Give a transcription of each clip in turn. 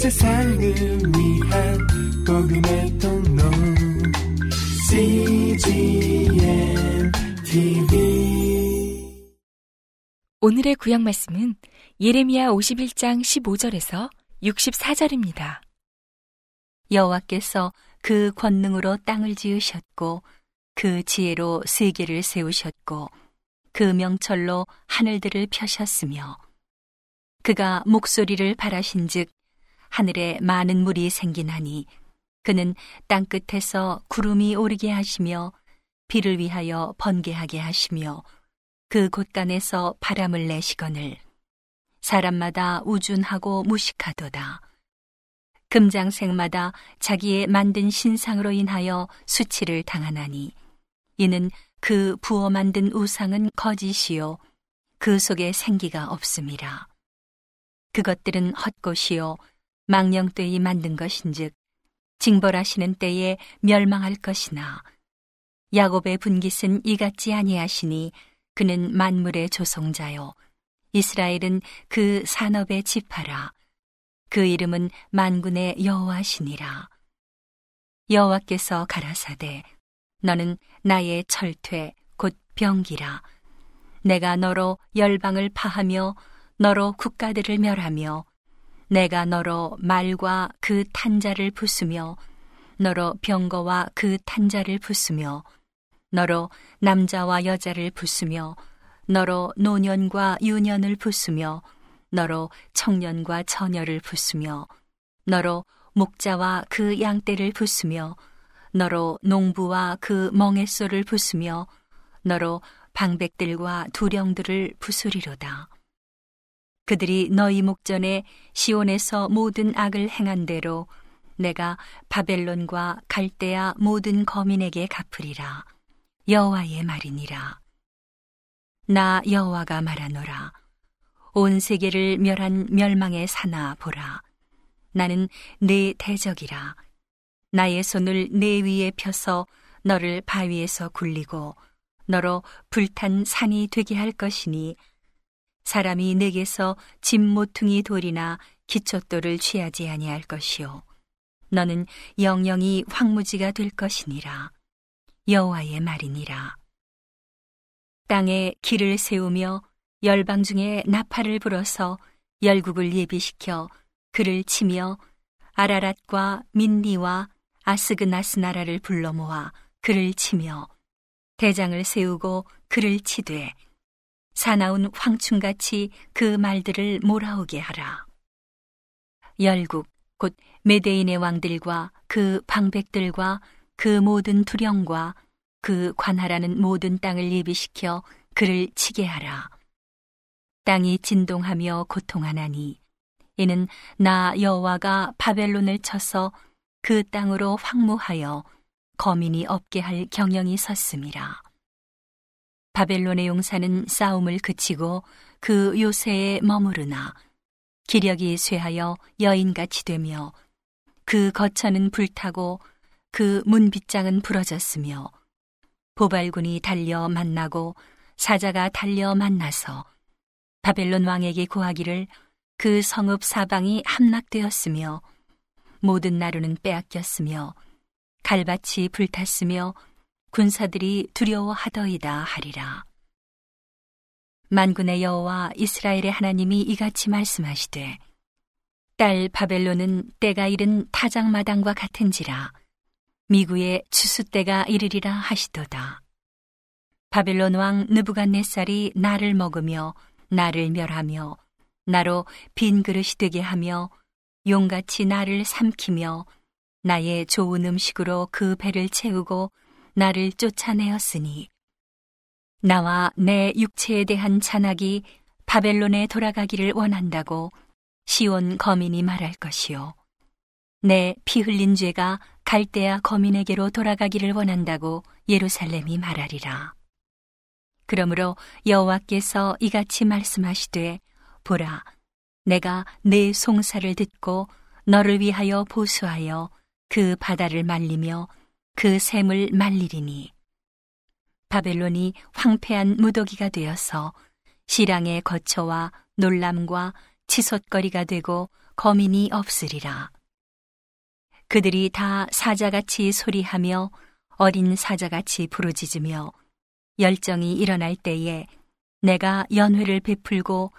세상을 위한 복음의 통로 CGM TV 오늘의 구약 말씀은 예레미야 51장 15절에서 64절입니다. 여호와께서 그 권능으로 땅을 지으셨고 그 지혜로 세계를 세우셨고 그 명철로 하늘들을 펴셨으며 그가 목소리를 바라신즉 하늘에 많은 물이 생기나니 그는 땅 끝에서 구름이 오르게 하시며 비를 위하여 번개하게 하시며 그 곳간에서 바람을 내시거늘 사람마다 우준하고 무식하도다. 금장색마다 자기의 만든 신상으로 인하여 수치를 당하나니 이는 그 부어 만든 우상은 거짓이요 그 속에 생기가 없음이라. 그것들은 헛것이요 망령되이 만든 것인즉 징벌하시는 때에 멸망할 것이나 야곱의 분깃은 이같지 아니하시니 그는 만물의 조성자요. 이스라엘은 그 산업의 지파라. 그 이름은 만군의 여호와시니라. 여호와께서 가라사대 너는 나의 철퇴 곧 병기라. 내가 너로 열방을 파하며 너로 국가들을 멸하며 내가 너로 말과 그 탄자를 부수며 너로 병거와 그 탄자를 부수며 너로 남자와 여자를 부수며 너로 노년과 유년을 부수며 너로 청년과 처녀를 부수며 너로 목자와 그 양떼를 부수며 너로 농부와 그 멍에소를 부수며 너로 방백들과 두령들을 부수리로다. 그들이 너희 목전에 시온에서 모든 악을 행한 대로 내가 바벨론과 갈대아 모든 거민에게 갚으리라. 여호와의 말이니라. 나 여호와가 말하노라. 온 세계를 멸한 멸망의 사나 보라. 나는 내 대적이라. 나의 손을 내 위에 펴서 너를 바위에서 굴리고 너로 불탄 산이 되게 할 것이니 사람이 내게서 짐 모퉁이 돌이나 기초돌을 취하지 아니할 것이요. 너는 영영이 황무지가 될 것이니라. 여호와의 말이니라. 땅에 길을 세우며 열방 중에 나팔을 불어서 열국을 예비시켜 그를 치며 아라랏과 민니와 아스그나스 나라를 불러 모아 그를 치며 대장을 세우고 그를 치되 사나운 황충같이 그 말들을 몰아오게 하라. 열국 곧 메데인의 왕들과 그 방백들과 그 모든 두령과 그 관하라는 모든 땅을 예비시켜 그를 치게 하라. 땅이 진동하며 고통하나니 이는 나 여호와가 바벨론을 쳐서 그 땅으로 황무하여 거민이 없게 할 경영이 섰음이라. 바벨론의 용사는 싸움을 그치고 그 요새에 머무르나 기력이 쇠하여 여인같이 되며 그 거처는 불타고 그 문빗장은 부러졌으며 보발군이 달려 만나고 사자가 달려 만나서 바벨론 왕에게 구하기를 그 성읍 사방이 함락되었으며 모든 나루는 빼앗겼으며 갈밭이 불탔으며 군사들이 두려워하더이다 하리라. 만군의 여호와 이스라엘의 하나님이 이같이 말씀하시되 딸 바벨론은 때가 이른 타작마당과 같은지라 미구의 추수 때가 이르리라 하시도다. 바벨론 왕 느부갓네살이 나를 먹으며 나를 멸하며 나로 빈 그릇이 되게 하며 용같이 나를 삼키며 나의 좋은 음식으로 그 배를 채우고 나를 쫓아내었으니. 나와 내 육체에 대한 잔악이 바벨론에 돌아가기를 원한다고 시온 거민이 말할 것이요. 내 피 흘린 죄가 갈대아 거민에게로 돌아가기를 원한다고 예루살렘이 말하리라. 그러므로 여호와께서 이같이 말씀하시되 보라 내가 내 송사를 듣고 너를 위하여 보수하여 그 바다를 말리며 그 샘을 말리리니 바벨론이 황폐한 무더기가 되어서 시랑의 거처와 놀람과 치솟거리가 되고 거민이 없으리라. 그들이 다 사자같이 소리하며 어린 사자같이 부르짖으며 열정이 일어날 때에 내가 연회를 베풀고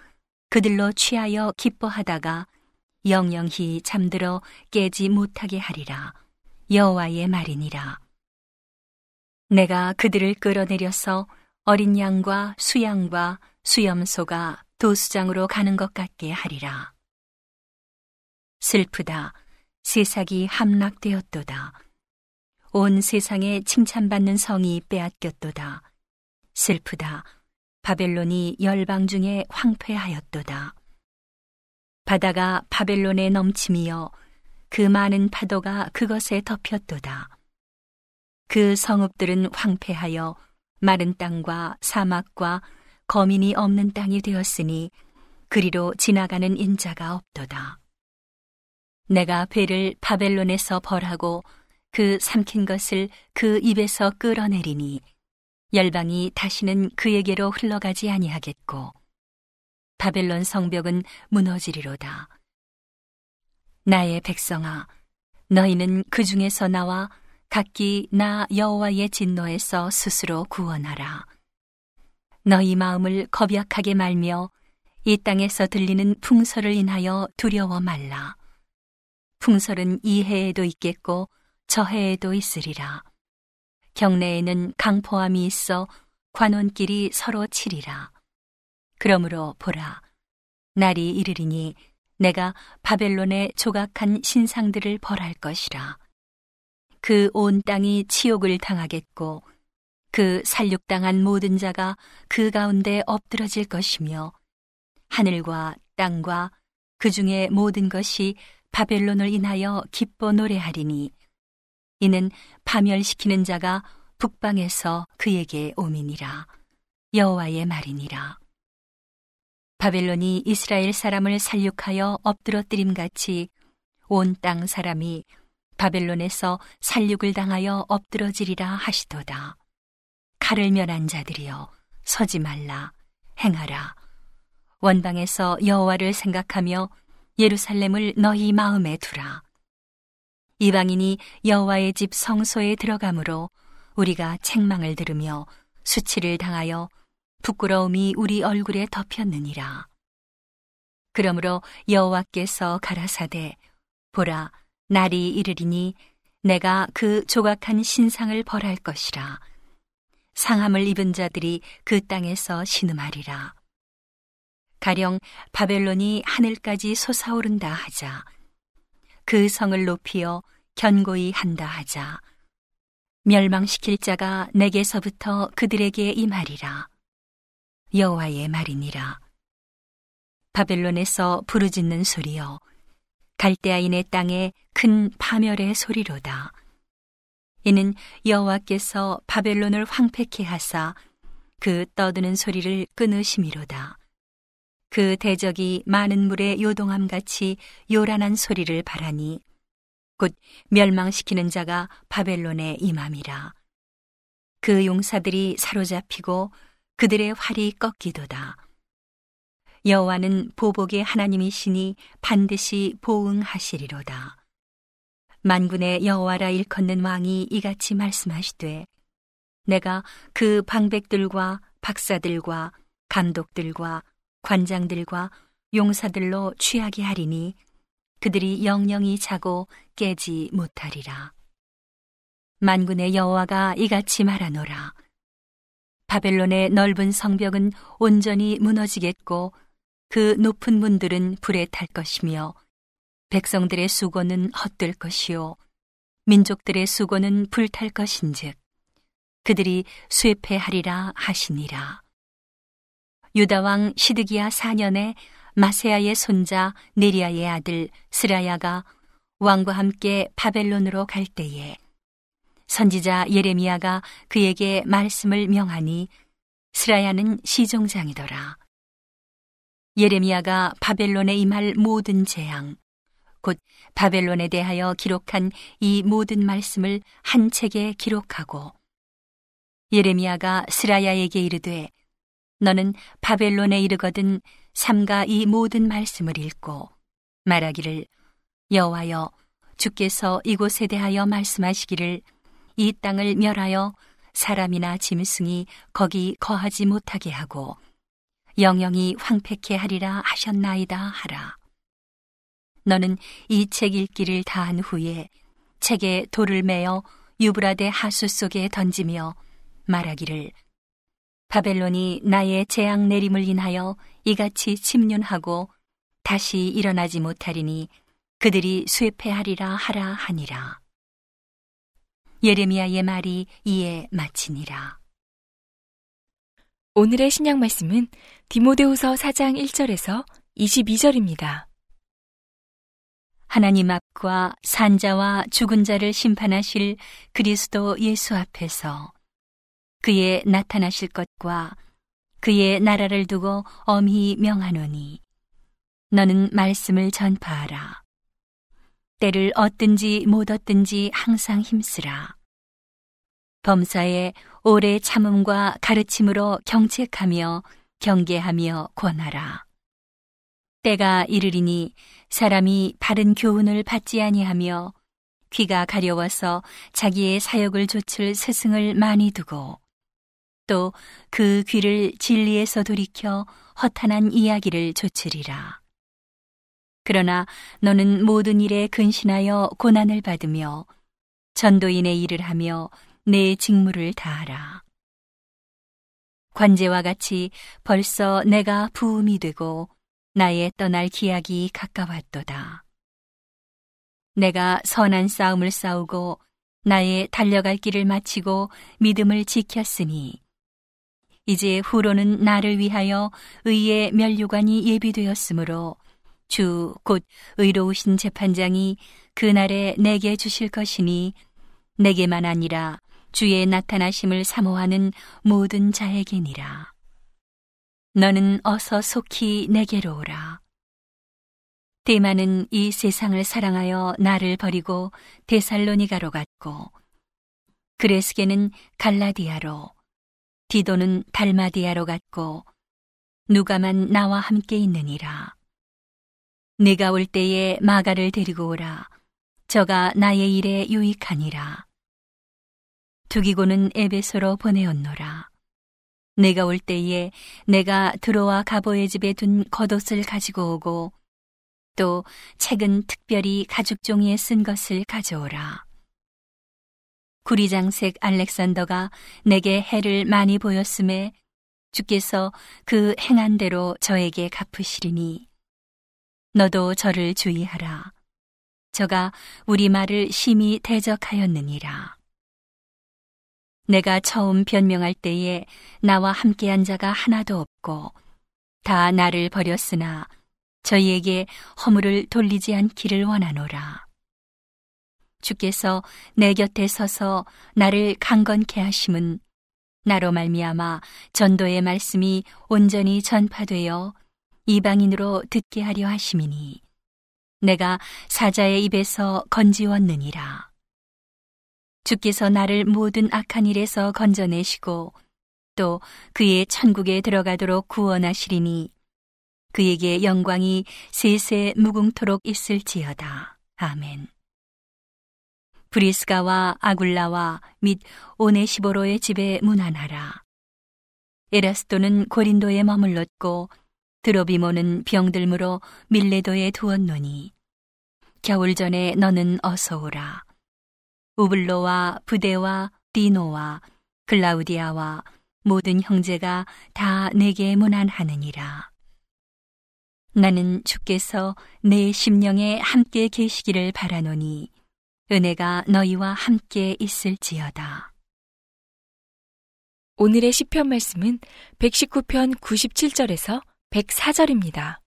그들로 취하여 기뻐하다가 영영히 잠들어 깨지 못하게 하리라 여호와의 말이니라. 내가 그들을 끌어내려서 어린 양과 수양과 수염소가 도수장으로 가는 것 같게 하리라. 슬프다. 세상이 함락되었도다. 온 세상에 칭찬받는 성이 빼앗겼도다. 슬프다. 바벨론이 열방 중에 황폐하였도다. 바다가 바벨론에 넘침이여 그 많은 파도가 그것에 덮였도다. 그 성읍들은 황폐하여 마른 땅과 사막과 거민이 없는 땅이 되었으니 그리로 지나가는 인자가 없도다. 내가 배를 바벨론에서 벌하고 그 삼킨 것을 그 입에서 끌어내리니 열방이 다시는 그에게로 흘러가지 아니하겠고 바벨론 성벽은 무너지리로다. 나의 백성아, 너희는 그 중에서 나와 각기 나 여호와의 진노에서 스스로 구원하라. 너희 마음을 겁약하게 말며 이 땅에서 들리는 풍설을 인하여 두려워 말라. 풍설은 이 해에도 있겠고 저 해에도 있으리라. 경내에는 강포함이 있어 관원끼리 서로 치리라. 그러므로 보라, 날이 이르리니 내가 바벨론에 조각한 신상들을 벌할 것이라. 그 온 땅이 치욕을 당하겠고 그 살육당한 모든 자가 그 가운데 엎드러질 것이며 하늘과 땅과 그 중에 모든 것이 바벨론을 인하여 기뻐 노래하리니 이는 파멸시키는 자가 북방에서 그에게 오미니라 여호와의 말이니라 바벨론이 이스라엘 사람을 살육하여 엎드러뜨림 같이 온 땅 사람이 바벨론에서 살육을 당하여 엎드러지리라 하시도다. 칼을 면한 자들이여 서지 말라 행하라. 원방에서 여호와를 생각하며 예루살렘을 너희 마음에 두라. 이방인이 여호와의 집 성소에 들어가므로 우리가 책망을 들으며 수치를 당하여 부끄러움이 우리 얼굴에 덮였느니라. 그러므로 여호와께서 가라사대 보라 날이 이르리니 내가 그 조각한 신상을 벌할 것이라. 상함을 입은 자들이 그 땅에서 신음하리라. 가령 바벨론이 하늘까지 솟아오른다 하자. 그 성을 높이어 견고히 한다 하자. 멸망시킬 자가 내게서부터 그들에게 임하리라. 여호와의 말이니라. 바벨론에서 부르짖는 소리여. 갈대아인의 땅에 큰 파멸의 소리로다. 이는 여호와께서 바벨론을 황폐케 하사 그 떠드는 소리를 끊으심이로다. 그 대적이 많은 물에 요동함 같이 요란한 소리를 바라니 곧 멸망시키는 자가 바벨론에 임함이라. 그 용사들이 사로잡히고 그들의 활이 꺾이도다. 여호와는 보복의 하나님이시니 반드시 보응하시리로다. 만군의 여호와라 일컫는 왕이 이같이 말씀하시되 내가 그 방백들과 박사들과 감독들과 관장들과 용사들로 취하게 하리니 그들이 영영이 자고 깨지 못하리라. 만군의 여호와가 이같이 말하노라. 바벨론의 넓은 성벽은 온전히 무너지겠고 그 높은 문들은 불에 탈 것이며 백성들의 수고는 헛될 것이요 민족들의 수고는 불탈 것인즉 그들이 쇠폐하리라 하시니라. 유다 왕 시드기야 4년에 마세아의 손자 네리아의 아들 스라야가 왕과 함께 바벨론으로 갈 때에 선지자 예레미야가 그에게 말씀을 명하니 스라야는 시종장이더라. 예레미야가 바벨론에 임할 모든 재앙, 곧 바벨론에 대하여 기록한 이 모든 말씀을 한 책에 기록하고 예레미야가 스라야에게 이르되 너는 바벨론에 이르거든 삼가 이 모든 말씀을 읽고 말하기를 여호와여 주께서 이곳에 대하여 말씀하시기를 이 땅을 멸하여 사람이나 짐승이 거기 거하지 못하게 하고 영영이 황폐케 하리라 하셨나이다 하라. 너는 이 책 읽기를 다한 후에 책에 돌을 매어 유브라데 하수 속에 던지며 말하기를 바벨론이 나의 재앙 내림을 인하여 이같이 침륜하고 다시 일어나지 못하리니 그들이 쇠패하리라 하라 하니라. 예레미야의 말이 이에 마치니라. 오늘의 신약 말씀은 디모데후서 4장 1절에서 22절입니다. 하나님 앞과 산자와 죽은 자를 심판하실 그리스도 예수 앞에서 그의 나타나실 것과 그의 나라를 두고 엄히 명하노니 너는 말씀을 전파하라. 때를 얻든지 못 얻든지 항상 힘쓰라. 범사에 오래 참음과 가르침으로 경책하며 경계하며 권하라. 때가 이르리니 사람이 바른 교훈을 받지 아니하며 귀가 가려워서 자기의 사역을 좇을 스승을 많이 두고 또 그 귀를 진리에서 돌이켜 허탄한 이야기를 좇으리라. 그러나 너는 모든 일에 근신하여 고난을 받으며 전도인의 일을 하며 내 직무를 다하라. 관제와 같이 벌써 내가 부음이 되고 나의 떠날 기약이 가까웠도다. 내가 선한 싸움을 싸우고 나의 달려갈 길을 마치고 믿음을 지켰으니 이제 후로는 나를 위하여 의의 면류관이 예비되었으므로 주 곧 의로우신 재판장이 그날에 내게 주실 것이니 내게만 아니라 주의 나타나심을 사모하는 모든 자에게니라. 너는 어서 속히 내게로 오라. 대만은 이 세상을 사랑하여 나를 버리고 데살로니가로 갔고, 그레스게는 갈라디아로, 디도는 달마디아로 갔고, 누가만 나와 함께 있느니라. 내가 올 때에 마가를 데리고 오라. 저가 나의 일에 유익하니라. 두기고는 에베소로 보내었노라. 내가 올 때에 내가 들어와 가보의 집에 둔 겉옷을 가지고 오고 또 책은 특별히 가죽 종이에 쓴 것을 가져오라. 구리장색 알렉산더가 내게 해를 많이 보였음에 주께서 그 행한 대로 저에게 갚으시리니 너도 저를 주의하라. 저가 우리 말을 심히 대적하였느니라. 내가 처음 변명할 때에 나와 함께한 자가 하나도 없고 다 나를 버렸으나 저희에게 허물을 돌리지 않기를 원하노라. 주께서 내 곁에 서서 나를 강건케 하심은 나로 말미암아 전도의 말씀이 온전히 전파되어 이방인으로 듣게 하려 하심이니 내가 사자의 입에서 건지웠느니라. 주께서 나를 모든 악한 일에서 건져내시고 또 그의 천국에 들어가도록 구원하시리니 그에게 영광이 세세 무궁토록 있을지어다. 아멘. 브리스가와 아굴라와 및 오네시보로의 집에 문안하라. 에라스도는 고린도에 머물렀고 드로비모는 병들므로 밀레도에 두었노니 겨울 전에 너는 어서 오라. 우블로와 부대와 디노와 글라우디아와 모든 형제가 다 내게 문안하느니라. 나는 주께서 내 심령에 함께 계시기를 바라노니 은혜가 너희와 함께 있을지어다. 오늘의 시편 말씀은 119편 97절에서 104절입니다.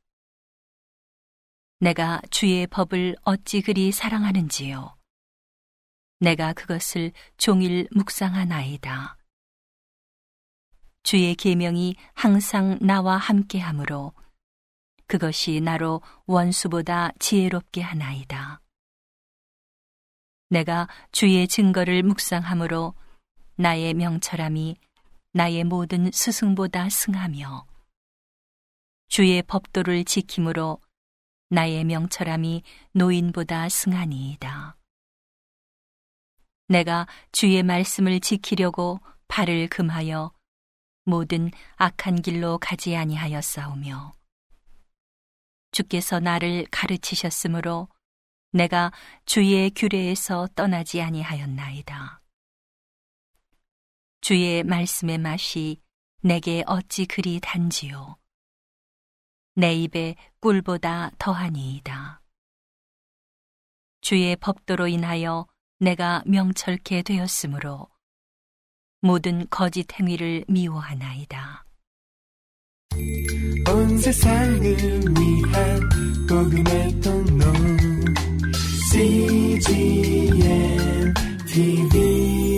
내가 주의 법을 어찌 그리 사랑하는지요. 내가 그것을 종일 묵상하나이다. 주의 계명이 항상 나와 함께하므로 그것이 나로 원수보다 지혜롭게 하나이다. 내가 주의 증거를 묵상함으로 나의 명철함이 나의 모든 스승보다 승하며 주의 법도를 지킴으로 나의 명철함이 노인보다 승하니이다. 내가 주의 말씀을 지키려고 발을 금하여 모든 악한 길로 가지 아니하였사오며 주께서 나를 가르치셨으므로 내가 주의 규례에서 떠나지 아니하였나이다. 주의 말씀의 맛이 내게 어찌 그리 단지요. 내 입에 꿀보다 더하니이다. 주의 법도로 인하여 내가 명철케 되었으므로 모든 거짓 행위를 미워하나이다. 온 세상을 위한 복음의 통로 CGM TV